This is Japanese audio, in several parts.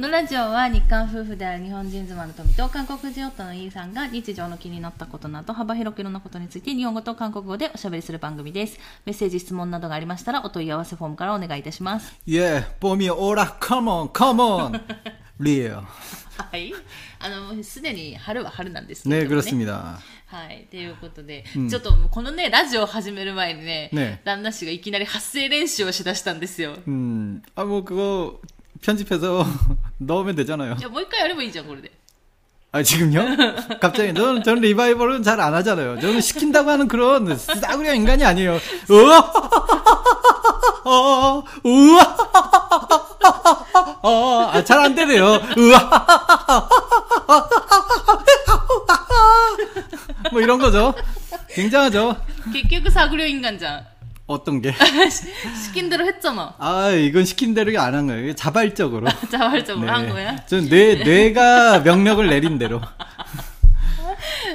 のラジオは日韓夫婦である日本人妻の富と韓国人夫のイーさんが日常の気になったことなど幅広くいろんなことについて日本語と韓国語でおしゃべりする番組です。メッセージ、質問などがありましたらお問い合わせフォームからお願いいたします。 예, 봄이 오라, come on, come on. 리에요. はい。あの、もうすでに春は春なんですけれ 네, どもね。 그렇습니다. はい。ということで、ちょっともうこのね、ラジオを始める前にね、ね旦那氏がいきなり発声練習をしだしたんですよ。 음, 아, 뭐, 그거 편집해서 넣으면 되잖아요. じゃあもう一回やればいいじゃん、これで。 아, 지금요? 갑자기, 저는, 저는 리바이벌은 잘 안 하잖아요. 저는 시킨다고 하는 그런 싸구려 인간이 아니에요. 우와! 어, 우와! 어, 아, 잘 안 되네요. 우와! 뭐 이런 거죠. 굉장하죠. 結局、サグリョ인간じゃん。 어떤 게? シキンデロ했잖아 아, 이건 시킨 대로 안 한 거예요. 이게 자발적으로. 자발적으로 한 거야? 전 뇌, 뇌가 명령을 내린 대로.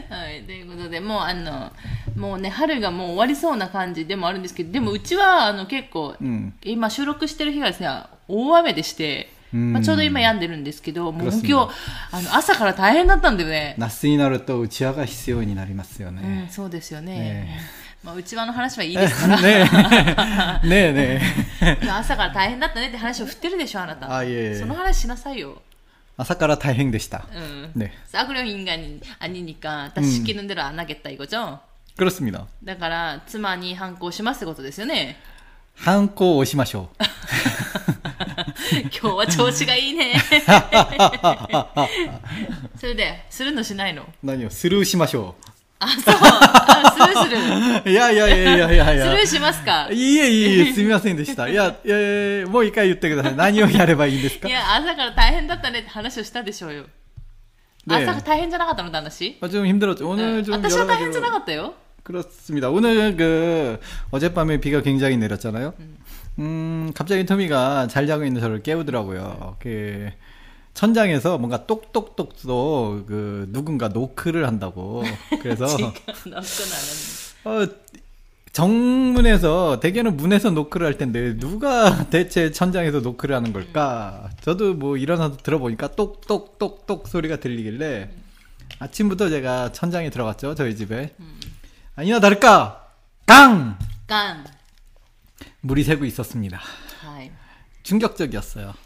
はい。ということで、もうあの、もうね、春がもう終わりそうな感じでもあるんですけど、でもうちは、あの、結構、ん今収録してる日がですね、大雨でして、んまあ、ちょうど今病んでるんですけど、もう 그렇습니다 今日、あの、朝から大変だったんだよね。 낮이 나를 또 우치화가必要になりますようね。ん、そうですよね。ね まあ、うちわの話はいいですから。ねえ。ねえねえ。今朝から大変だったねって話を振ってるでしょ、あなた。あいえいえその話しなさいよ。朝から大変でした。うん。 네. 싸구려 인간이 아니니까 다시 시키는 대로 안 하겠다 이거죠? 그렇습니다. だから妻に反抗しますってことですよね。 한코 오시마쇼. 今日は調子がいいね。それで、するのしないの 아니요, 스루시마쇼. あ、そう。あスルーする。 야, 야, 야, 야, 야, ス 야. ルーしますか 이에, 이에, すみませんでした. 야, 야, 뭐, 一回言ってください. 何をやればいいんですかいや、朝から大変だったねって話をしたでしょうよ。ね朝大変じゃなかったの、旦那氏 아, 좀 힘들었죠. 오늘 좀 私は 여러 大変じゃな 가지로 かったよ。 그렇습니다. 오늘 그 어젯밤에 비가 굉장히 내렸잖아요. 음, 갑자기 토미가 잘 자고 있는 저를 깨우더라고요. 그 천장에서 뭔가 똑똑똑도 그 누군가 노크를 한다고. 그래서 어, 정문에서 대개는 문에서 노크를 할 텐데 누가 대체 천장에서 노크를 하는 걸까? 저도 뭐 일어나서 들어보니까 똑똑똑똑 소리가 들리길래 아침부터 제가 천장에 들어갔죠 저희 집에. 아니나 다를까? 깡 깡. 물이 새고 있었습니다. 충격적이었어요.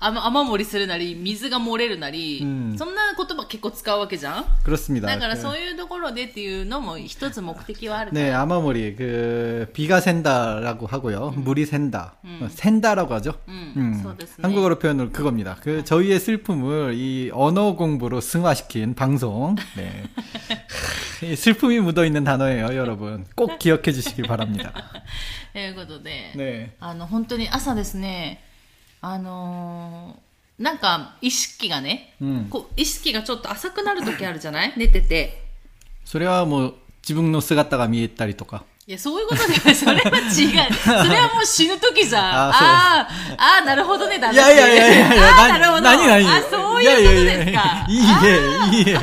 雨雨漏りするなり、水が漏れるなり、うんそんな言葉結構使うわけじゃん 그렇습니다. だから 그- そういうところでっていうのも一つ目的はあるから。 네, 아마모리 그 비가 샌다라고 하고요. 물이 샌다. 어, 샌다라고 하죠. 음,そうですね. 한국어로 표현은 그겁니다. 그 저희의 슬픔을 이 언어 공부로 승화시킨 방송. 네. 이 슬픔이 묻어 있는 단어예요, 여러분. 꼭 기억해 주시길 바랍니다. ということで、 네. あの、本当に朝ですね、 あのー、なんか意識がね、うん、こう意識がちょっと浅くなる時あるじゃない？寝ててそれはもう自分の姿が見えたりとかいや、そういうことでは、それは違う。それはもう死ぬ時じゃ あ。ああ、あなるほどね、だね。いやいやいやいやいや、あなるほど。何何？あ、そういうことですか。いいえ、いいえ。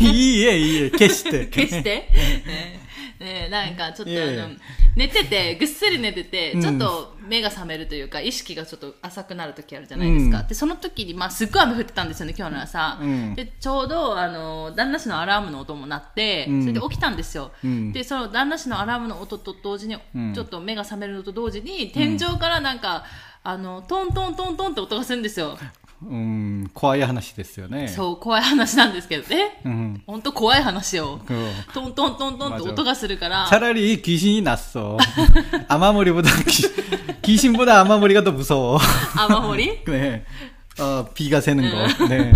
いいえ、いいえ、決して。決して、ね、ねなんかちょっとあの、寝てて、ぐっすり寝てて、うんちょっと目が覚めるというか、意識がちょっと浅くなる時あるじゃないですか。うんで、その時に、まあ、すっごい雨降ってたんですよね、今日の朝。うんで、ちょうど、あの、旦那氏のアラームの音も鳴って、うんそれで起きたんですよ。うんで、その旦那氏のアラームの音と同時に、うんちょっと目が覚めるのと同時に、天井からなんか、あの、トントントントンって音がするんですよ。うん、怖い話ですよね。そう、怖い話なんですけどね。うん。本当怖い話よ。 그 トントントントンって音がするから。 차라리 귀신이 낫어. 아마모리보다 귀, 귀신보다 아마모리가 더 무서워. 雨漏り 네. 어, 비가 새는 거. 네.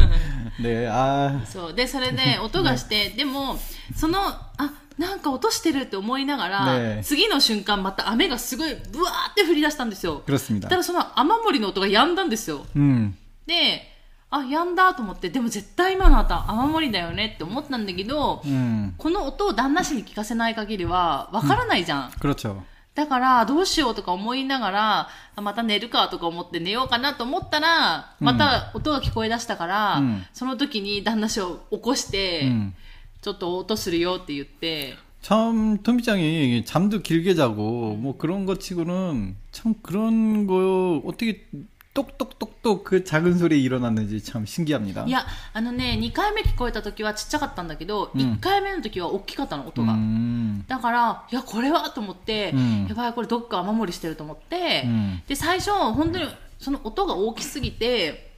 네. 아, そう。で、それで音がして、でも、その、あ、なんか落としてるって思いながら、ね次の瞬間また雨がすごいブワーって降り出したんですよ。 그렇습니다. ただその雨漏りの音が止んだんですよ。 음. で、 あやんだと思ってでも絶対今の後雨漏りだよねって思ったんだけど、 음, この音を旦那氏に聞かせない限りはわからないじゃん、 그렇죠. だからどうしようとか思いながらあまた寝るかとか思って寝ようかなと思ったらまた音が聞こえ出したから、うんその時に旦那氏を起こして、 음. ちょっと音するよって言って、 참 토미짱이 잠도 길게 자고 뭐 그런 거 치고는 참 그런 거 어떻게 똑똑똑똑 그 작은 소리에 일어났는지 참 신기합니다. いやあのね2回目聞こえた時はちっちゃかったんだけど、うん1回目の時は大きかったの音が、 음, だからいやこれはと思って、うんやばいこれどっか雨漏りしてると思って、 음, で最初本当にその音が大きすぎて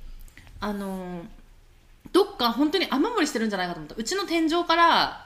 あのどっか本当に雨漏りしてるんじゃないかと思ったうちの天井から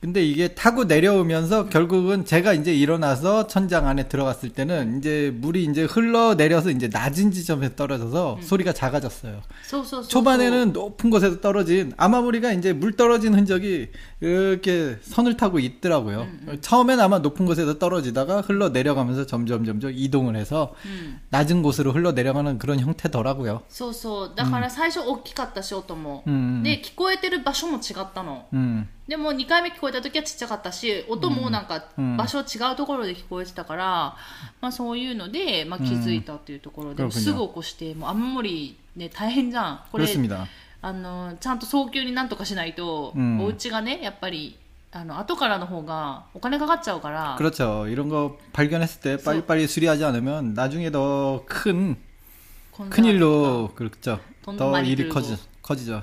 근데 이게 타고 내려오면서 결국은 제가 이제 일어나서 천장 안에 들어갔을 때는 이제 물이 이제 흘러 내려서 이제 낮은 지점에 떨어져서 소리가 작아졌어요. そうそうそうそう 초반에는 높은 곳에서 떨어진 아마모리가 이제 물 떨어진 흔적이 이렇게 선을 타고 있더라고요. 처음엔 아마 높은 곳에서 떨어지다가 흘러 내려가면서 점점 점점 이동을 해서 うん、 낮은 곳으로 흘러 내려가는 그런 형태더라고요. そうそうだから最初大きかったし音も、 음, で聞こえてる場所も違ったの 음, でも2回目聞こえた時はちっちゃかったし音もなんかうん場所違うところで聞こえてたから、まあ、そういうので、まあ、気づいたっていうところで、うんすぐ起こしてもう雨漏り、ね、大変じゃんこれ 그렇습니다. あのちゃんと早急になんとかしないと、うんお家がねやっぱりあの後からの方がお金かかっちゃうから 그렇죠. 이런 거 발견했을 때 빨리빨리 수리하지 않으면 나중에 더 큰 こんな 큰일로 그렇죠. 돈도 더 많이 일이 들고. 커지, 커지죠.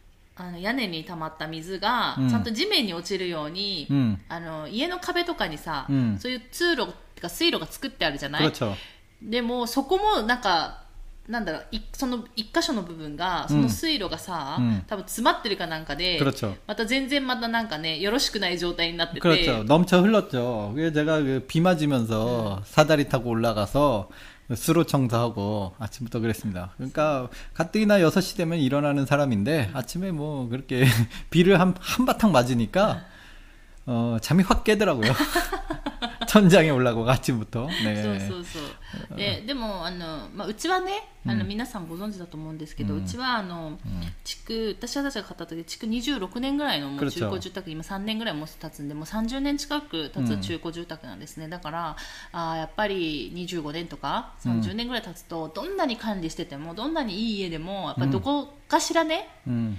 あの屋根に溜まった水が、うんちゃんと地面に落ちるように、 음. あの家の壁とかにさ、うんそういう通路ってか水路が作ってあるじゃない、 그렇죠. でもそこもなんかなんだろういその一箇所の部分がその水路がさ、うん多分詰まってるかなんかで、 그렇죠. また全然またなんかねよろしくない状態になってて 그렇죠. 넘쳐 흘렀죠. 그래서 제가 그 비 맞으면서 사다리 타고 올라가서 수로 청소하고 아침부터 그랬습니다. 그러니까 가뜩이나 6시 되면 일어나는 사람인데 아침에 뭐 그렇게 비를 한, 한바탕 맞으니까 어, 잠이 확 깨더라고요. 천장에 올라가고 아침부터. そう 네. そうそうででもあの、まあ、うちはねあの、皆さんご存知だと思うんですけど、うちはあの、築私たちが買った時築26年ぐらいのもう 그렇죠 中古住宅今3年ぐらいもう経つんでもう30年近く経つ中古住宅なんですね、だからあーやっぱり25年とか30年ぐらい経つと、どんなに管理しててもどんなにいい家でもやっぱどこかしらね、 음,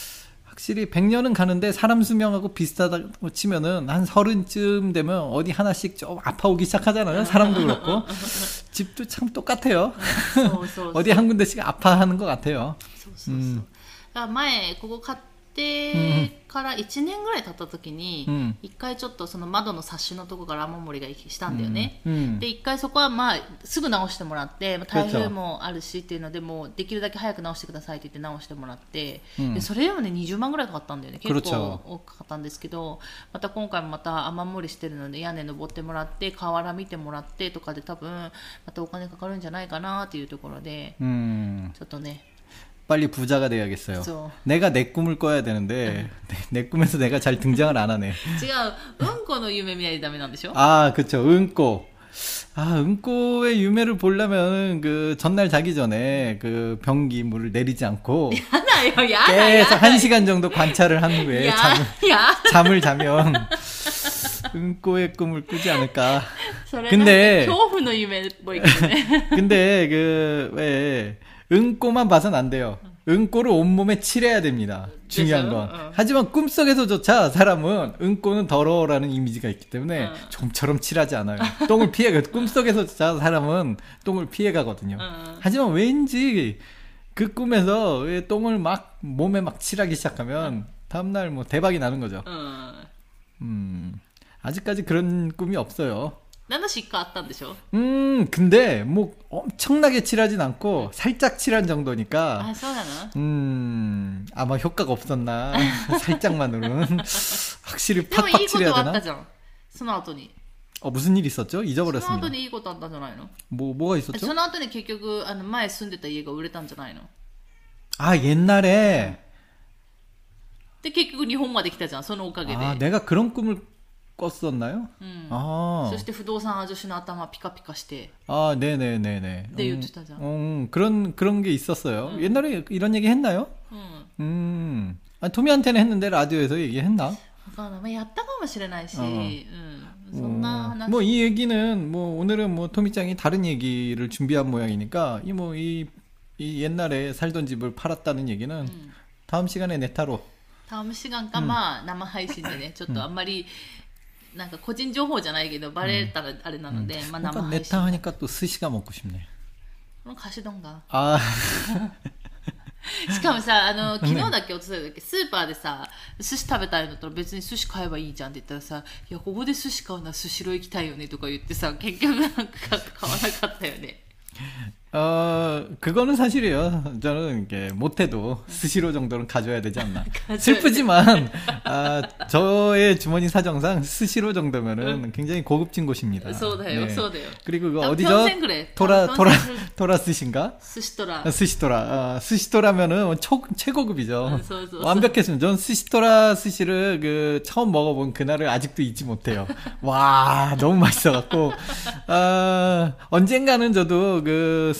확실히 100년은 가는데 사람 수명하고 비슷하다고 치면은 한 서른쯤 되면 어디 하나씩 좀 아파오기 시작하잖아요. 사람도 그렇고 집도 참 똑같아요. そうそうそう 어디 한 군데씩 아파하는 것 같아요. そうそうそう、うんだから前ここ買っ てから1年ぐらい経った時に一、回ちょっとその窓の冊子のとこから雨漏りがしたんだよね、で一回そこはまあすぐ直してもらって台風もあるしっていうのでもうできるだけ早く直してくださいって言って直してもらって、でそれでもね20万ぐらいかかったんだよね。結構多かったんですけどまた今回もまた雨漏りしてるので屋根登ってもらって瓦見てもらってとかで多分またお金かかるんじゃないかなっていうところで、ちょっとね 빨리 부자가 돼야겠어요. 그렇죠. 내가 내 꿈을 꿔야 되는데 내, 내, 꿈에서 내가 잘 등장을 안 하네. 제가 응꼬의 유메 미야이 다메난데쇼? 아, 그렇죠. 응꼬. 아, 응꼬의 유메를 보려면 그 전날 자기 전에 그 변기 물을 내리지 않고 야나요, 야나, 계속 야나. 한 시간 정도 관찰을 한 후에 야, 잠을, 야. 잠을 자면 응꼬의 꿈을 꾸지 않을까. 근데 교훈의 유메 뭐 있네. 근데 그 왜. 응꼬만 봐선 안 돼요. 응꼬를 온몸에 칠해야 됩니다. 중요한? 건. 어. 하지만 꿈속에서조차 사람은 응꼬는 더러워라는 이미지가 있기 때문에 어. 좀처럼 칠하지 않아요. 똥을 피해 꿈속에서조차 사람은 똥을 피해 가거든요. 어. 하지만 왠지 그 꿈에서 왜 똥을 막 몸에 막 칠하기 시작하면 다음날 뭐 대박이 나는 거죠. うん 음. 아직까지 그런 꿈이 없어요. なんだし一回あったんでしょ 음, 근데 뭐 엄청나게 칠하진 않고 살짝 칠한 あ 정도니까 そうなの 음, 아마 효과가 없었나. 살짝만으로는 확실히 でもい 팍팍 いこと 칠해야 はあった 되나? じゃんその後に 어, 무슨 일 있었죠? その後 잊어버렸습니다. にいいことあったんじゃないの 뭐 뭐가 있었죠? その後に結局あの前住んでた家が売れたんじゃないの 아, 옛날에 で結局日本まで来たじゃんそのおかげで、 아, 내가 그런 꿈을 꿨었나요? うん、 아. そして不動産아저씨の頭ピカピカして 아, 네네네네. 네, 음, 유튜브잖아. 음, 그런, 그런 게 있었어요. 옛날에 이런 얘기 했나요? うん、 음. 아, 토미한테는 했는데 라디오에서 얘기했나? わかんないまあやったかもしれないし、ううんんそんな話、 뭐 이 얘기는 뭐 오늘은 뭐 토미짱이 다른 얘기를 준비한 모양이니까 이 뭐 이 이 옛날에 살던 집을 팔았다는 얘기는 うん、 다음 시간에 네타로 タムシガンか、まあ生配信でねちょっとあんまり、 なんか個人情報じゃないけどバレたらあれなので、まあ生 그러니까 配信 네타 하니까 또 스시가 먹고 싶네. この菓子丼が 아 しかもさあの昨日だっけおとといだっけスーパーでさ寿司食べたいんだったら別に寿司買えばいいじゃんって言ったらさ「いやここで寿司買うならスシロー行きたいよね」とか言ってさ結局なんか買わなかったよね 어, 그거는 사실이에요. 저는 이게 못해도 스시로 정도는 가져야 되지 않나. 슬프지만, 아, 저의 주머니 사정상 스시로 정도면은 굉장히 고급진 곳입니다. 소대요, 네. 소대요. 그리고 그 어디죠? 그래. 토라, 토라, 토라 스시인가? 스시도라. 스시토라. 아, 스시도라면은 아, 뭐 초, 최고급이죠. 완벽했습니다. 전 스시도라 스시를 그 처음 먹어본 그날을 아직도 잊지 못해요. 와, 너무 맛있어갖고, 아, 언젠가는 저도 그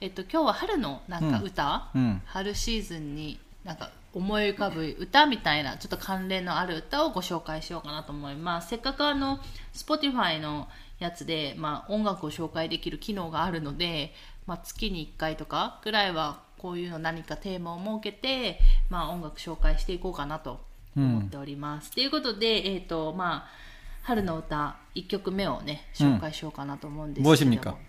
えっと、今日は春のなんか歌、うん、春シーズンになんか思い浮かぶ歌みたいなちょっと関連のある歌をご紹介しようかなと思います。せっかくあの Spotify のやつで、まあ、音楽を紹介できる機能があるので、まあ、月に1回とかぐらいはこういうの何かテーマを設けて、まあ、音楽紹介していこうかなと思っております。と、うん、いうことで、えーとまあ、春の歌1曲目をね紹介しようかなと思うんです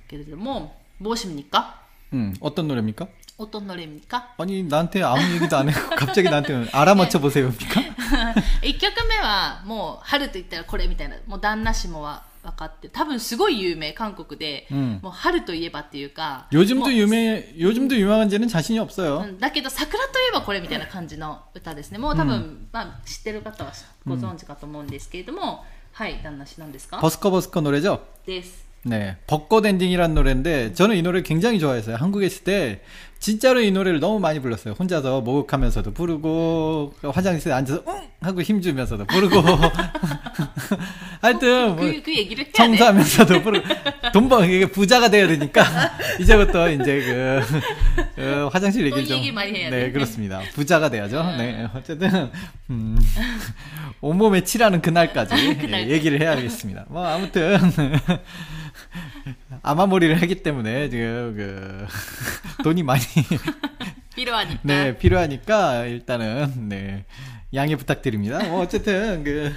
けれども、うん、帽子ミか？ 음, 어떤 노래입니까? 어떤 노래입니까? 아니 나한테 아무 얘기도 안 해고 갑자기 나한테 알아맞혀 보세요입니까? 1曲目はもう春と言ったらこれみたいなもう旦那氏もは分かって多分すごい有名韓国で、うんもう春といえばっていうか 요즘도 もう 유명 요즘도 유명한지는 자신이 없어요. うんだけど桜といえばこれみたいな感じの歌ですねもう多分、まあ、知ってる方はご存知かと思うんですけれども、はい旦那氏なんですか 버스커 버스커 노래죠? です 네, 벚꽃 엔딩이라는 노래인데 저는 이 노래를 굉장히 좋아했어요. 한국에 있을 때 진짜로 이 노래를 너무 많이 불렀어요. 혼자서 목욕하면서도 부르고 화장실에 앉아서 응 하고 힘주면서도 부르고 하여튼 뭐 그, 그 얘기를 청소하면서도 부르고 돈벌 이게 부자가 돼야 되니까 이제부터 이제 그, 그 화장실 얘기를 돈좀 얘기 많이 해야 네 돼. 그렇습니다. 부자가 돼야죠. 네 어쨌든 음, 온몸에 칠하는 그날까지 예, 그날까지. 얘기를 해야겠습니다. 뭐 아무튼 아마모리를 하기 때문에 지금 그 돈이 많이 필요하니까 네 필요하니까 일단은 네 양해 부탁드립니다. 뭐 어쨌든 그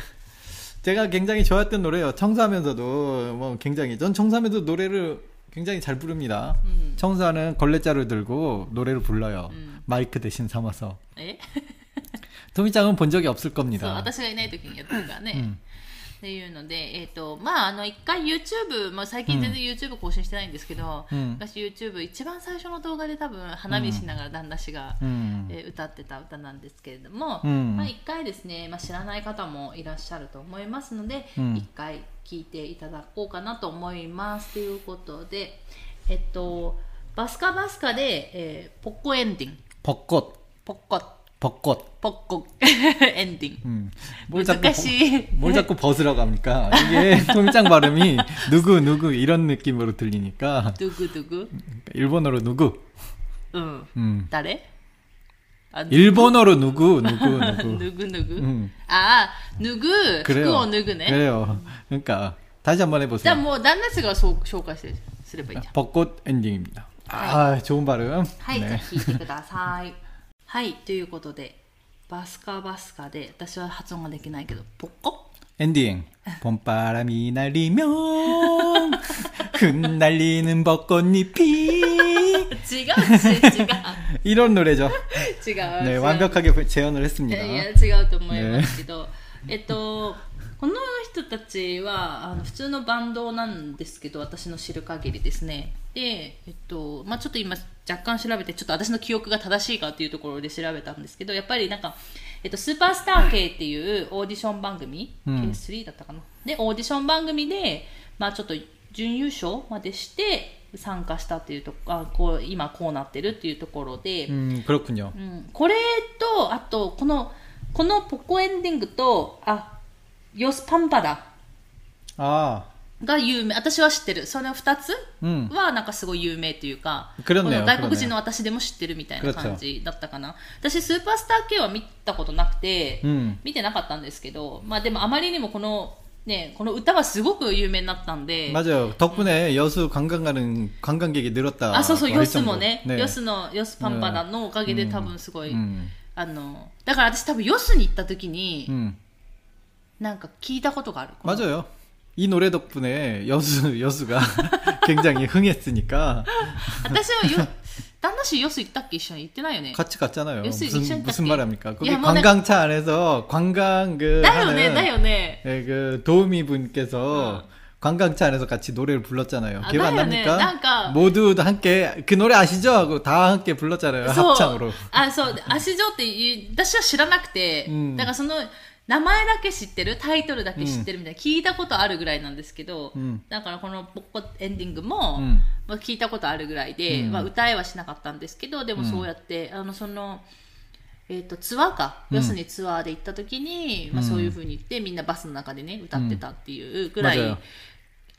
제가 굉장히 좋아했던 노래요. 청소하면서도 뭐 굉장히 전 청소하면서 노래를 굉장히 잘 부릅니다. 음. 청소하는 걸레자루 들고 노래를 불러요. 음. 마이크 대신 삼아서. え 토미짱은 본 적이 없을 そう 겁니다. 私がいない時にやってるからね、うん っていうので、えっ、ー、と、まあ、あの、一回 YouTube、まあ、最近全然 YouTube 更新してないんですけど、うん、私 YouTube 一番最初の動画で多分、花火しながら旦那氏が、うん、えー、歌ってた歌なんですけれども、うん、まあ、一回ですね、まあ、知らない方もいらっしゃると思いますので、一、うん、回聞いていただこうかなと思います。ということで、えっと、バスカバスカで、えー、ポッコエンディング。ポッコ。ポッコ。 エンディング 음. 뭘 자꾸 難しい 버- 뭘 자꾸 벗으라고 합니까? 이게 통장 발음이 누구 누구 이런 느낌으로 들리니까 ドゥグドゥグ 일본어로 누구? うん、 음. 誰あ 일본어로 누구 누구 누구. 脱ぐ脱ぐ、 음. ああ脱ぐ 그래요. 服を脱ぐね 그래요. 그러니까 다시 한번 じゃあ 해보세요. もう旦那氏がそう紹介してすればいいじゃん 벚꽃 엔딩입니다. 아, 좋은 발음. はい、じゃあ 네. 聞いてください はいということでバスカバスカで私は発音ができないけどポッコ 엔딩. 봄바람이 날리면 흩날리는 벚꽃잎이 違うし違う 이런 노래죠. 違う 네, 違う 완벽하게 재현을 い 했습니다. やいや違うと思いますけど、えっとこの人たちはあの普通のバンドなんですけど私の知る限りですねで、えっとまあ、ちょっと今 若干調べて、ちょっと私の記憶が正しいかっていうところで調べたんですけど、やっぱりなんか、えっと、スーパースター系っていうオーディション番組、K3 だったかな。で、オーディション番組で、まあちょっと準優勝までして、参加したっていうとあこう今こうなってるっていうところで、うん、うん、これとあとこのこのポコエンディングとあヨスパンパだ。あ。が有名私は知ってるその2つ 음. はなんかすごい有名というか、 그렇네요 この外国人の私でも知ってるみたいな感じだったかな私スーパースター系は見たことなくて、 음. 見てなかったんですけど、まあ、でもあまりにもこの,、ね、この歌はすごく有名になったんで 맞아요. 덕분에 여수 관광 가는 관광객이 늘었다. あそうそう 할 ヨスも 정도. ね 네. ヨスのヨスパンパダのおかげで多分すごい、 음. あのだから私多分ヨスに行った時に、 음. なんか聞いたことがある。 맞아요. 이 노래 덕분에 여수 여수가 굉장히 흥했으니까 私はよ、旦那氏ヨス行ったっけ一緒に行ってないよね。 같이 갔잖아요. 여수 무슨 이천이 무슨 땄기. 말합니까? 거기 야, 뭐 내- 관광차 안에서 관광 그 だよね、 하는 だよね。 예, 그 도우미 분께서 어. 관광차 안에서 같이 노래를 불렀잖아요. 아, 기억 안 나요네. 납니까? 뭔가- 모두 함께 그 노래 아시죠? 하고 다 함께 불렀잖아요. そう 합창으로. あ、そう、足上っていう私は知らなくて、うんだからその、 名前だけ知ってるタイトルだけ知ってるみたいな、うん、聞いたことあるぐらいなんですけど、うん、だからこの「ポッコ」エンディングも、うん、まあ、聞いたことあるぐらいで、まあ、歌えはしなかったんですけどでもそうやって、あのその。えーと、ツアーか、要するにツアーで行った時に、まあ、そういうふうに言ってみんなバスの中でね歌ってたっていうぐらい、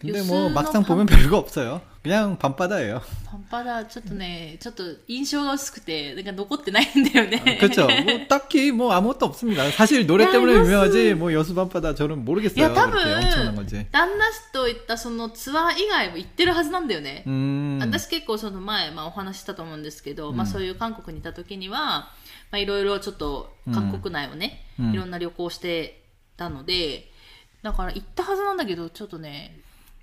근데 ヨ 뭐 スの 막상 パン 보면 별거 없어요. 그냥 밤바다예요. パンパダちょっとね、ちょっと印象が薄くて、なんか残ってないんだよね。 그렇죠. 뭐 딱히 뭐 아무것도 없습니다. 사실 노래 야, 때문에 여수. 유명하지 뭐 여수 밤바다 저는 い 모르겠어요. や、多 그렇게 엄청난 分 건지. 、旦那氏と行ったそのツアー以外も行ってるはずなんだよね。 음. 私結構その前、まあ、お話ししたと思うんですけど、うんまあ、そういう韓国にいた時には、まあ、いろいろちょっと韓国内をね、うんいろんな旅行してたのでだから行ったはずなんだけどちょっとね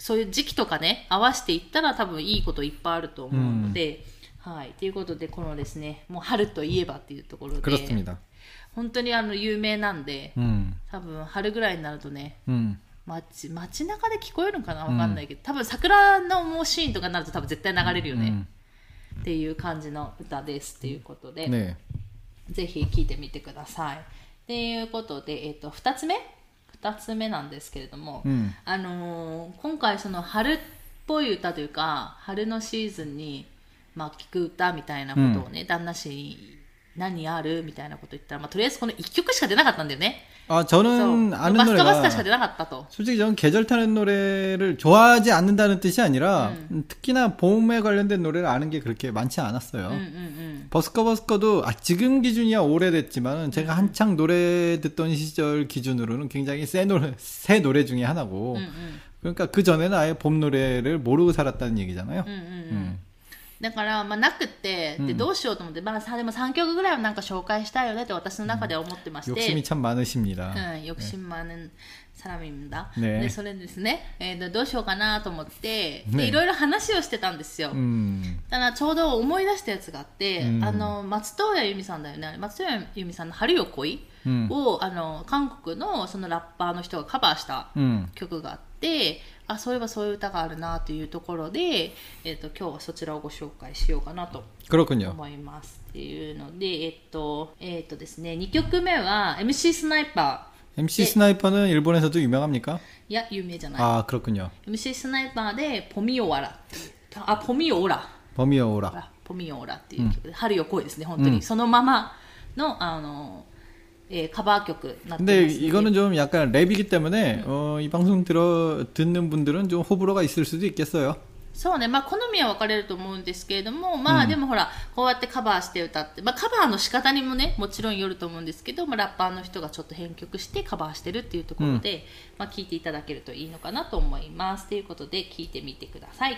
そういう時期とかね、合わせていったら多分いいこといっぱいあると思うので、うん、はい。ということで、このですね、もう春といえばっていうところで、本当にあの有名なんで、うん、多分春ぐらいになるとね、うん。街街中で聞こえるのかな？分かんないけど、うん、多分桜のもうシーンとかになると多分絶対流れるよね、うん、っていう感じの歌ですということで、ね、ぜひ聴いてみてください。ということで、えーと、と2つ目2つ目なんですけれども、 음. あのー今回その春っぽい歌というか春のシーズンに、まあ、聴く歌みたいなことをね、旦那氏に何あるみたいなこと言ったら、まあ、とりあえずこの1曲しか出なかったんだよね。 아 저는 아는 노래. 마스터바스터 잘나갔다 또. 솔직히 저는 계절 타는 노래를 좋아하지 않는다는 뜻이 아니라 음. 음. 특히나 봄에 관련된 노래를 아는 게 그렇게 많지 않았어요. 음, 음, 음. 버스커 버스커도 아, 지금 기준이야 오래됐지만 제가 음. 한창 노래 듣던 시절 기준으로는 굉장히 새 노래 새 노래 중에 하나고 그러니까 그 전에는 아예 봄 노래를 모르고 살았다는 얘기잖아요. 음. だから、まあ、なくって、で、どうしようと思って、まあ、さでも3曲ぐらいはなんか紹介したいよねって私の中では思ってまして、 욕심이 참 많으십니다. うん、욕심 많은サラミンだ、ねでそれですね、えーでどうしようかなと思って、ねでいろいろ話をしてたんですよ、 음. ただちょうど思い出したやつがあって、うんあの松任谷由実さんだよね松任谷由実さんの「春よ恋」 음. をあの韓国のそのラッパーの人がカバーした 음. 曲があって あそういえばそういう歌があるなというところで、えー、と今日はそちらをご紹介しようかなと 그렇군요. 思いますっていうのでえっ、とえっ、とですね2曲目は MC スナイパ MC 스나이퍼는 일본에서도 유명합니까? ーいや有名じゃない、 아 그렇군요. MC スナイパーで「ポミオワラ」っていうあポミオーラ 범이어오라. あポミオーラっていう曲で、春よ恋ですね本当に、そのままのあの、 えーカバー曲になってます、 근데 ね、 이거는 좀 약간 랩이기 때문에 어, 이 방송 들어 듣는 분들은 좀 호불호가 있을 수도 있겠어요. そうね、まあ、好みは分かれると思うんですけれども、まあ、でもほら、こうやってカバーして歌って、まあ、カバーの仕方にもね、もちろんよると思うんですけど、まあ、ラッパーの人がちょっと編曲してカバーしてるっていうところで、まあ、聞いていただけるといいのかなと思います。ということで、聞いてみてください。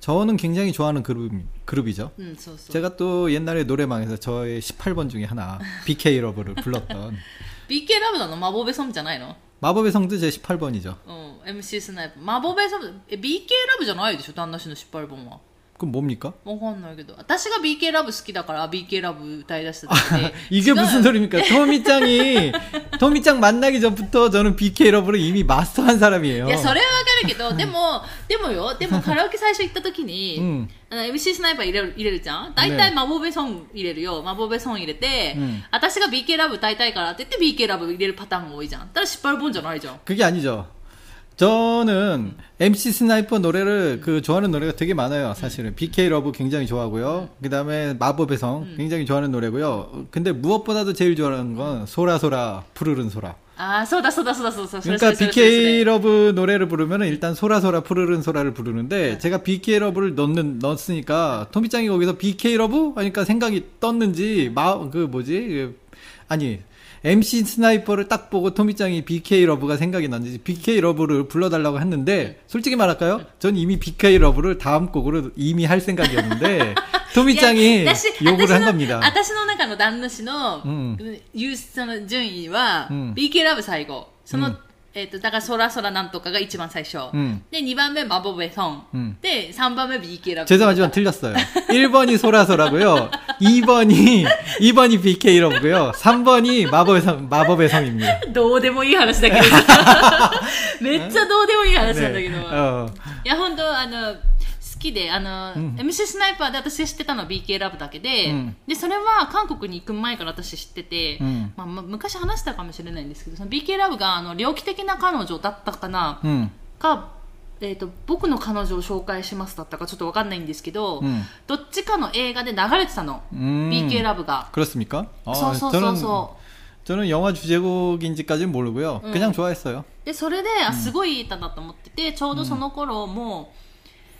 저는 굉장히 좋아하는 그룹, 그룹이죠. 음, so, 제가 또 옛날에 노래방에서 저의 18번 중에 하나, BK 러브를 불렀던. BK 러브는 마법의 섬잖아요. 마법의 성도 제 18번이죠. 어, MC 스나이퍼. 마법의 섬, 어, BK 러브잖아요. 단나씨는 18번. 그럼 뭡니까? わかんないけど私が BK ラブ好きだから BK ラブ歌い出しただけで 이게 違う 무슨 소리입니까? 토미짱이 토미짱 만나기 전부터 저는 BK 러브를 이미 마스터한 사람이에요. いやそれはわかるけどでもでもよでもカラオケ最初行った時に、うんあの MC スナイパー入れる入れるじゃん大体マボベソン入れるよマボベソン入れて、うん私が BK ラブ歌いたいからって言って BK ラブ入れるパターンが多いじゃんただ失敗本じゃないじゃん 그게 아니죠. 저는 MC 스나이퍼 노래를 그 좋아하는 노래가 되게 많아요. 사실은 BK 러브 굉장히 좋아하고요. 그다음에 마법의 성 음. 굉장히 좋아하는 노래고요. 근데 무엇보다도 제일 좋아하는 건 소라 소라 푸르른 소라. 아, 소다, 소다, 소다, 소다. 그러니까 BK 러브 노래를 부르면 일단 소라 소라 푸르른 소라를 부르는데 네. 제가 BK 러브를 넣는 넣었으니까 토미짱이 거기서 BK 러브 하니까 생각이 떴는지 마 그 뭐지 그 아니 MC 스나이퍼를 딱 보고 토미짱이 BK 러브가 생각이 났는지 BK 러브를 불러달라고 했는데 솔직히 말할까요? 전 이미 BK 러브를 다음 곡으로 이미 할 생각이었는데 토미짱이 いや私 요구를 私 한 の 겁니다. 私の中の旦那氏の、うんユースその順位は、うん BK ラブ最後その、うんえっとだからソラソラなんとかが一番最初、うんで2番目マボベソン、うんで3番目 BK ラブ 죄송하지만 틀렸어요. 1번이 소라소라고요. 2번이 2번이 BK 러브고요. 3번이 마법의 성 마법의 성입니다. どうでもいい話だけどめっちゃどうでもいい話なんだけど、 네. 어. いや本当あの好きであの、うん MC スナイパーで私が知ってたのは BK ラブだけで,、うんでそれは韓国に行く前から私知ってて、うんまあ、ま昔話したかもしれないんですけどその BK ラブがあの猟奇的な彼女だったかな、 음. か、 えーと「僕の彼女を紹介します」だったかちょっと分かんないんですけど、うんどっちかの映画で流れてたの、 음. BK ラブが。 그렇습니까? 아, そうそうそう 저는 そ 저는 영화 주제곡인지까지는 모르고요. 음. 그냥 좋아했어요. うでそれで、あすごいいい歌だと思っててちょうどその頃も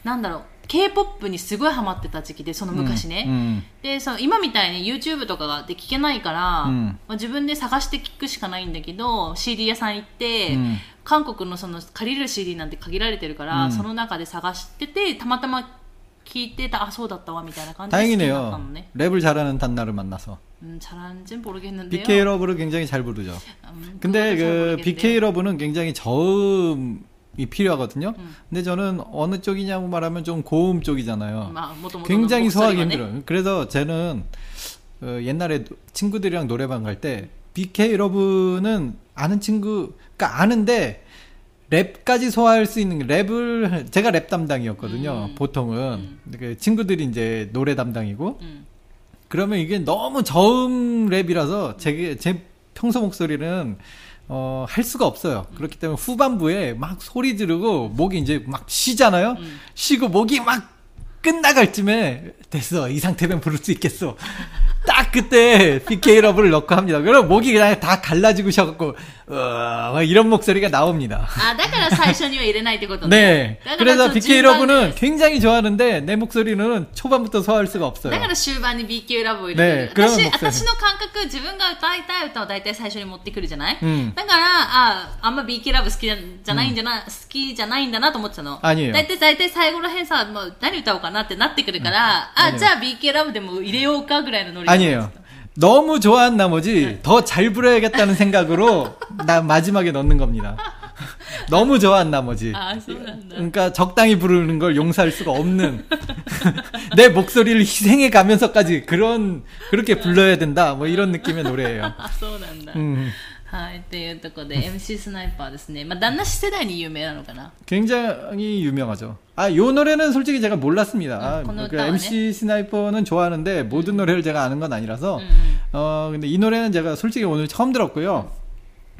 うなんだろう k p o p にすごいハマってた時期でその昔ね、 음. でその今みたいに YouTube とかがで聞けないから、うんまあ、自分で探して聞くしかないんだけど CD 屋さん行って、うん韓国のその借りれる CD なんて限られてるから、うんその中で探しててたまたま 聞いてたあそうだったわみたいな感じで好きになったの 다행이네요. ね 랩을 잘하는 단나를 만나서. 음, 잘하는지는 모르겠는데요 BK 러브를 굉장히 잘 부르죠. 음, 근데 그거는 잘 그 모르겠는데요. BK 러브는 굉장히 저음이 이 필요하거든요. 음. 근데 저는 어느 쪽이냐고 말하면 좀 고음 쪽이잖아요. 아, 굉장히 소화하기 힘들어요. 그래서 저는 어, 옛날에 친구들이랑 노래방 갈 때 BK 러브는 아는 친구, 그러니까 아는데 랩까지 소화할 수 있는 랩을 제가 랩 담당이었거든요. 음. 보통은 음. 그 친구들이 이제 노래 담당이고 음. 그러면 이게 너무 저음 랩이라서 제, 제 평소 목소리는 어, 할 수가 없어요. 그렇기 때문에 후반부에 막 소리 지르고 목이 이제 막 쉬잖아요. 음. 쉬고 목이 막 끝나갈 쯤에 됐어. 이 상태면 부를 수 있겠어. 딱 그때 BK 러브를 넣고 합니다. 그럼 목이 그냥 다 갈라지고 셔갖고 어, 막 이런 목소리가 나옵니다. あだから最初には入れないってことね 네. だから 그래서 ちょっと BK 順番 러브는 で 굉장히 좋아하는데 내 목소리는 초반부터 소화할 수가 없어요. だから終盤に BQ ラブを入れてる、ねえ私クラブもそう私の感覚自分が歌いたい歌を大体最初に持ってくるじゃない、うんだからああんま BQ ラブ好きじゃじゃないんじゃな、好きじゃないんだなと思ってたのあいいよ大体大体最後らへんさもう何歌おう かなってなってくるから、あじゃあ BQ ラブでも入れようかぐらいのノリ 아니에요. 너무 좋아한 나머지 더 잘 불러야겠다는 생각으로 나 마지막에 넣는 겁니다. 너무 좋아한 나머지. ああそうなんだ 그러니까 적당히 부르는 걸 용서할 수가 없는 내 목소리를 희생해 가면서까지 그런 그렇게 불러야 된다. 뭐 이런 느낌의 노래예요. あそうなんだ、 음, はいっていうところで MC スナイパーですねまあ旦那氏世代に有名なのかな 굉장히 유명하죠. 아, 요 노래는 솔직히 제가 몰랐습니다. 음, 그 그 노래는 MC 스나이퍼는 좋아하는데 모든 노래를 제가 아는 건 아니라서 음, 음. 어, 근데 이 노래는 제가 솔직히 오늘 처음 들었고요.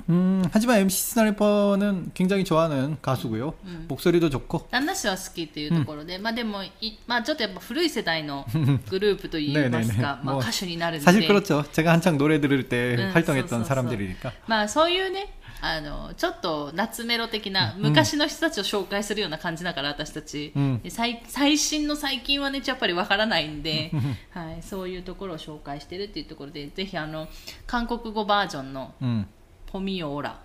음, 하지만 MC 스나이퍼는 굉장히 좋아하는 가수고요. 음. 목소리도 좋고. 旦那氏は好きっていうところで、まあでもい、まあちょっとやっぱ古い世代のグループといいますか、 네네네 まあ 뭐 歌手になるんで、 사실 그렇죠. 제가 한창 노래 들을 때 음, 활동했던 써, 써, 써. 사람들이니까. まあそういうね、あの、ちょっと夏メロ的な昔の人たちを紹介するような感じだから、私たち、うんで最。最新の最近はね、やっぱりわからないんで、はい、そういうところを紹介してるっていうところで、ぜひあの、韓国語バージョンの 음, ポミオーラ。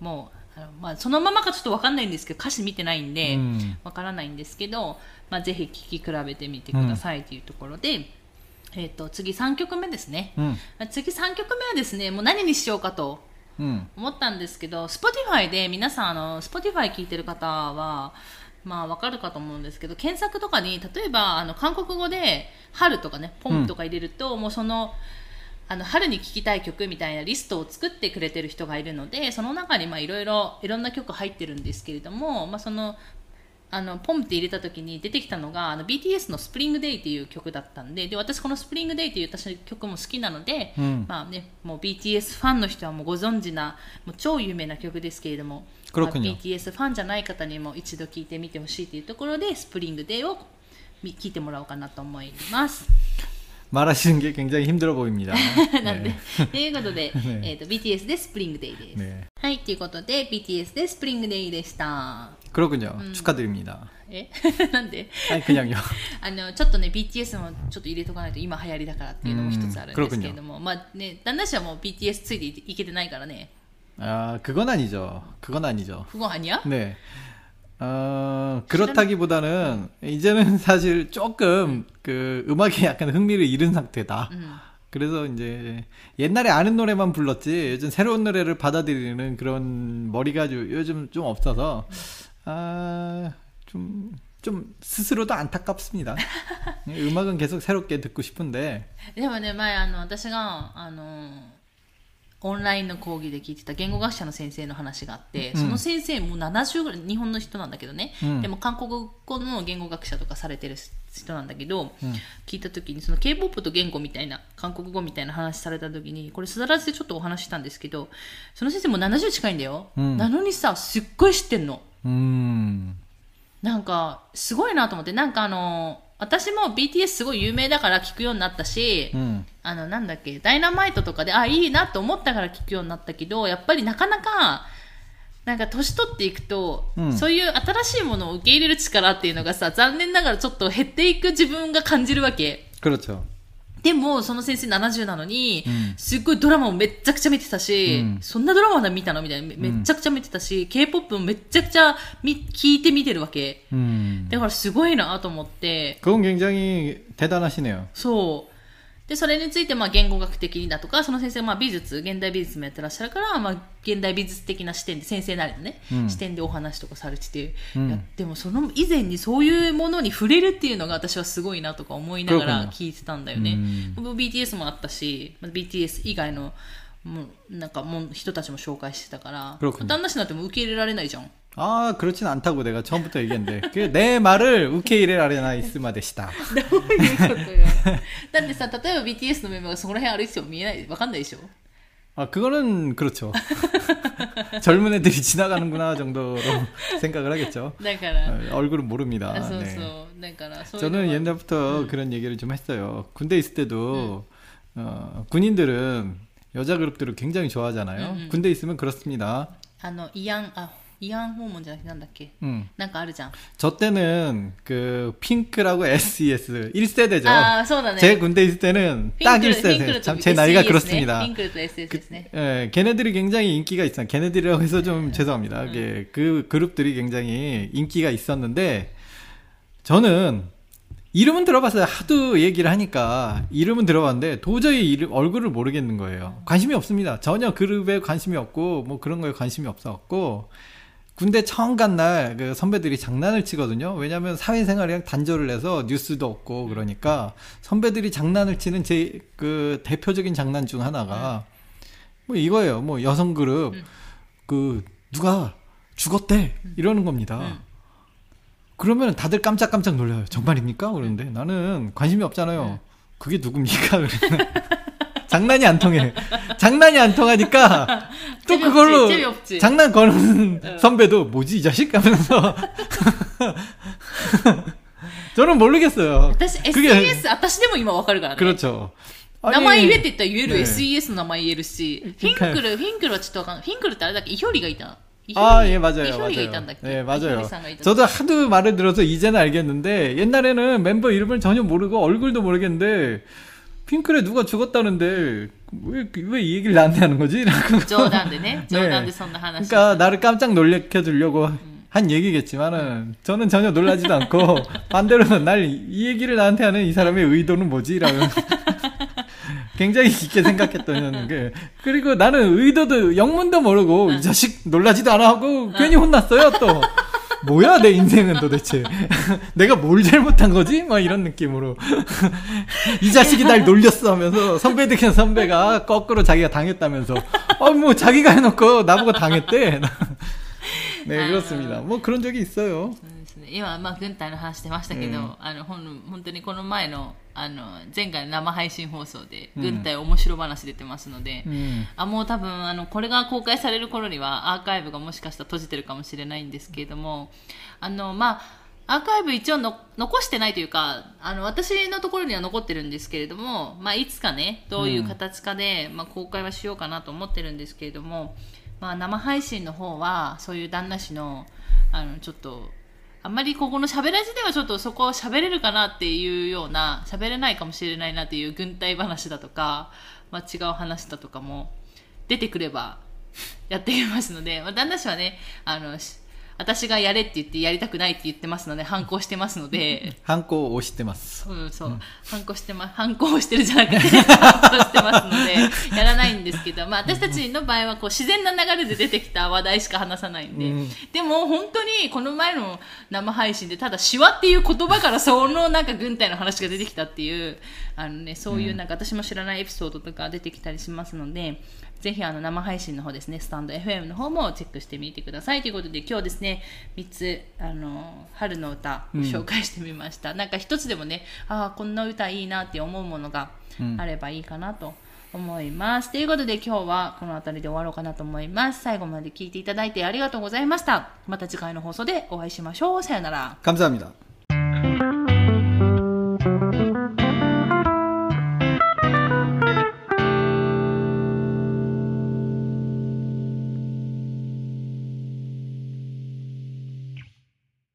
も、う、あのまあ、そのままかちょっと分かんないんですけど歌詞見てないんで、うん、分からないんですけど、まあ、ぜひ聴き比べてみてくださいというところで。うん、えーと、次3曲目ですね、次3曲目はですねもう何にしようかと思ったんですけど、Spotify で皆さんあの Spotify 聴いてる方はまあわかるかと思うんですけど、検索とかに、例えば、あの、韓国語で、春とかね、ポンとか入れると、うん、もうその、あの、春に聴きたい曲みたいなリストを作ってくれてる人がいるので、その中にまあいろいろ、いろんな曲入ってるんですけれども、まあその、あの、ポンって入れた時に出てきたのが、あの、BTS のスプリングデイっていう曲だったんで、で、私このスプリングデイっていう私の曲も好きなので、うん、まあね、もう BTS ファンの人はもうご存知な、もう超有名な曲ですけれども、まあ、BTS ファンじゃない方にも一度聴いてみてほしいというところで、 Spring Day を聴いてもらおうかなと思います。 말하시는 게 굉장히 힘들어 보입니다. なんで 네. 、ということで、ねえっ、と、BTS でスプリングデイです。 네. はい、ということで、BTS でスプリングデイでした。 그렇군요. 축하드립니다. えなんで 아니 그냥요. あのちょっとね BTS もちょっと入れとかないと今流行りだからっていうのも一つあるんですけれども、まあね旦那氏はもう BTS ついていいけてないからね 아 그건 아니죠. 그건 아니죠. 그거 아니야? 네. 어, 그렇다기보다는 이제는 사실 조금 그 음악에 약간 흥미를 잃은 상태다. 음. 그래서 이제 옛날에 아는 노래만 불렀지 요즘 새로운 노래를 받아들이는 그런 머리가 요- 요즘 좀 없어서 아, 좀, 좀 스스로도 안타깝습니다. 음악은 계속 새롭게 듣고 싶은데 でもね前あの私があの オンラインの講義で聞いてた言語学者の先生の話があって、うん。その先生もう70ぐらい日本の人なんだけどね、うん。でも韓国語の言語学者とかされてる人なんだけど、うん。聞いた時にその K-POP と言語みたいな韓国語みたいな話された時にこれすだらずでちょっとお話ししたんですけどその先生も70近いんだよ、うん。なのにさすっごい知ってんの。 음, なんかすごいなと思って。なんかあの私も BTS すごい有名だから聞くようになったし、 음, あの、なんだっけ、ダイナマイトとかで、あ、いいなと思ったから聞くようになったけど、やっぱりなかなか、なんか年取っていくと、うんそういう新しいものを受け入れる力っていうのがさ、残念ながらちょっと減っていく自分が感じるわけ。 그렇죠. でも、その先生70なのに、うんすっごいドラマもめっちゃくちゃ見てたし、うんそんなドラマまだ見たのみたいな、めめっちゃくちゃ見てたし、K-POP もめっちゃくちゃみ聞いて見てるわけ。 음. だからすごいなと思って、 그건 굉장히 대단하시네요. そう。 で、それについて、まあ、言語学的にだとか、その先生、まあ、美術、現代美術もやってらっしゃるから、まあ、現代美術的な視点で、先生なりのね、うん、視点でお話とかされてて、うん、でも、その以前にそういうものに触れるっていうのが、私はすごいなとか思いながら聞いてたんだよね。うん、BTS もあったし、BTS 以外の、もうなんかもう人たちも紹介してたから、旦那氏になっても受け入れられないじゃん。 아, 그렇진 않다고 내가 처음부터 얘기했는데. 그 내 말을 우케이레라레나 이스마 데시다. どういうことよ。だってさ、例えば BTS のメンバーがそこら辺歩いてても見えない、わかんないでしょ 아, 그거는 그렇죠. 젊은 애들이 지나가는구나 정도로 생각을 하겠죠. だから、 어, 얼굴은 모릅니다. あそうそ 네. う。だから、そういうの 저는 は 옛날부터 그런 얘기를 좀 했어요. 군대 있을 때도 어, 군인들은 여자 그룹들을 굉장히 좋아하잖아요. 음, 음. 군대 있으면 그렇습니다. あの、慰安、あ、 慰安訪問じゃなくてなんだっけ 음. なんかあるじゃん。 저 때는 그 핑크라고 SES 1세대죠. ああ、そうだね。 제 군대 있을 때는 ピ 딱 ンクルピンク 1세대. ル 참 と 제 나이가 SES ね 그렇습니다. ピンクルと SS ですね。 예, 걔네들이 굉장히 인기가 있어요. 걔네들이라고 해서 좀 죄송합니다. 이게 그 그룹들이 굉장히 인기가 있었는데 저는 이름은 들어봤어요. 하도 얘기를 하니까 이름은 들어봤는데 도저히 이름, 얼굴을 모르겠는 거예요. 관심이 없습니다. 전혀 그룹에 관심이 없고 뭐 그런 거에 관심이 없었고 군대 처음 간 날 그 선배들이 장난을 치거든요. 왜냐하면 사회생활이랑 단절을 해서 뉴스도 없고 그러니까 선배들이 장난을 치는 제 그 대표적인 장난 중 하나가 뭐 이거예요. 뭐 여성 그룹 그 누가 죽었대 이러는 겁니다. 음. 그러면 다들 깜짝깜짝 놀라요. 정말입니까? 그러는데 나는 관심이 없잖아요. 그게 누굽니까? 그러면 장난이 안 통해. 장난이 안 통하니까 또 재미없지, 그걸로 재미없지. 장난 거는 선배도 뭐지 이 자식 하면서 저는 모르겠어요. 私、 그게- SES、私でも今わかるからね。 그렇죠. 名前言えって言ったら言える、ね SES の名前言えるし、フィンクル、フィンクルはちょっとわかんない。フィンクルってあれだっけイヒョリがいたイヒョリ 아, 예, 맞아요. イヒョリがい 맞아요. たんだっけ 예, イヒョ 맞아요. リさんがいた 저도 하도 말을 들어서 이제는 알겠는데, 옛날에는 멤버 이름을 전혀 모르고 얼굴도 모르겠는데, 핑클에 누가 죽었다는데 왜 왜 이 얘기를 나한테 하는 거지? 저한테네. 네. 저한테 선나 그러니까 나를 깜짝 놀래켜 주려고 음. 한 얘기겠지만은 저는 전혀 놀라지도 않고 반대로는 날 이 얘기를 나한테 하는 이 사람의 의도는 뭐지라고. 굉장히 깊게 생각했던 게 그리고 나는 의도도 영문도 모르고 이 자식 놀라지도 않아 하고 괜히 혼났어요 또. 뭐야 내 인생은 도대체 내가 뭘 잘못한 거지 막 이런 느낌으로 이 자식이 날 놀렸어 하면서 선배들이나 선배가 거꾸로 자기가 당했다면서 어 뭐 자기가 해놓고 나보고 당했대 네 그렇습니다 뭐 그런 적이 있어요 そうですね、今、まあ、軍隊の話してましたけど、うんあのほん本当にこの前の あの前回の生配信放送でうん軍隊面白話出てますので、 음. あもう多分あのこれが公開される頃にはアーカイブがもしかしたら閉じてるかもしれないんですけれどもあのまあアーカイブ一応の残してないというかあの私のところには残ってるんですけれども、まあ、いつかねどういう形かで、まあ、公開はしようかなと思ってるんですけれども、まあ、生配信の方はそういう旦那氏のあのちょっとあんまりここの喋らじではちょっとそこを喋れるかなっていうような喋れないかもしれないなっていう軍隊話だとか、まあ、違う話だとかも出てくればやっていきますので、まあ、旦那氏はねあの私がやれって言ってやりたくないって言ってますので、反抗してますので。反抗をしてます。うん、そう。反抗してま、反抗してるじゃなくて、反抗してますので、やらないんですけど、まあ私たちの場合はこう自然な流れで出てきた話題しか話さないんで、うん、でも本当にこの前の生配信で、ただシワっていう言葉からそのなんか軍隊の話が出てきたっていう、あのね、そういうなんか私も知らないエピソードとか出てきたりしますので、うんぜひあの生配信の方ですね、スタンド FM の方もチェックしてみてくださいということで、今日ですね、3つ、あの、春の歌を紹介してみました。なんか一つでもね、ああ、こんな歌いいなって思うものがあればいいかなと思います。ということで今日はこの辺りで終わろうかなと思います。最後まで聞いていただいてありがとうございました。また次回の放送でお会いしましょう。さよなら。 감사합니다.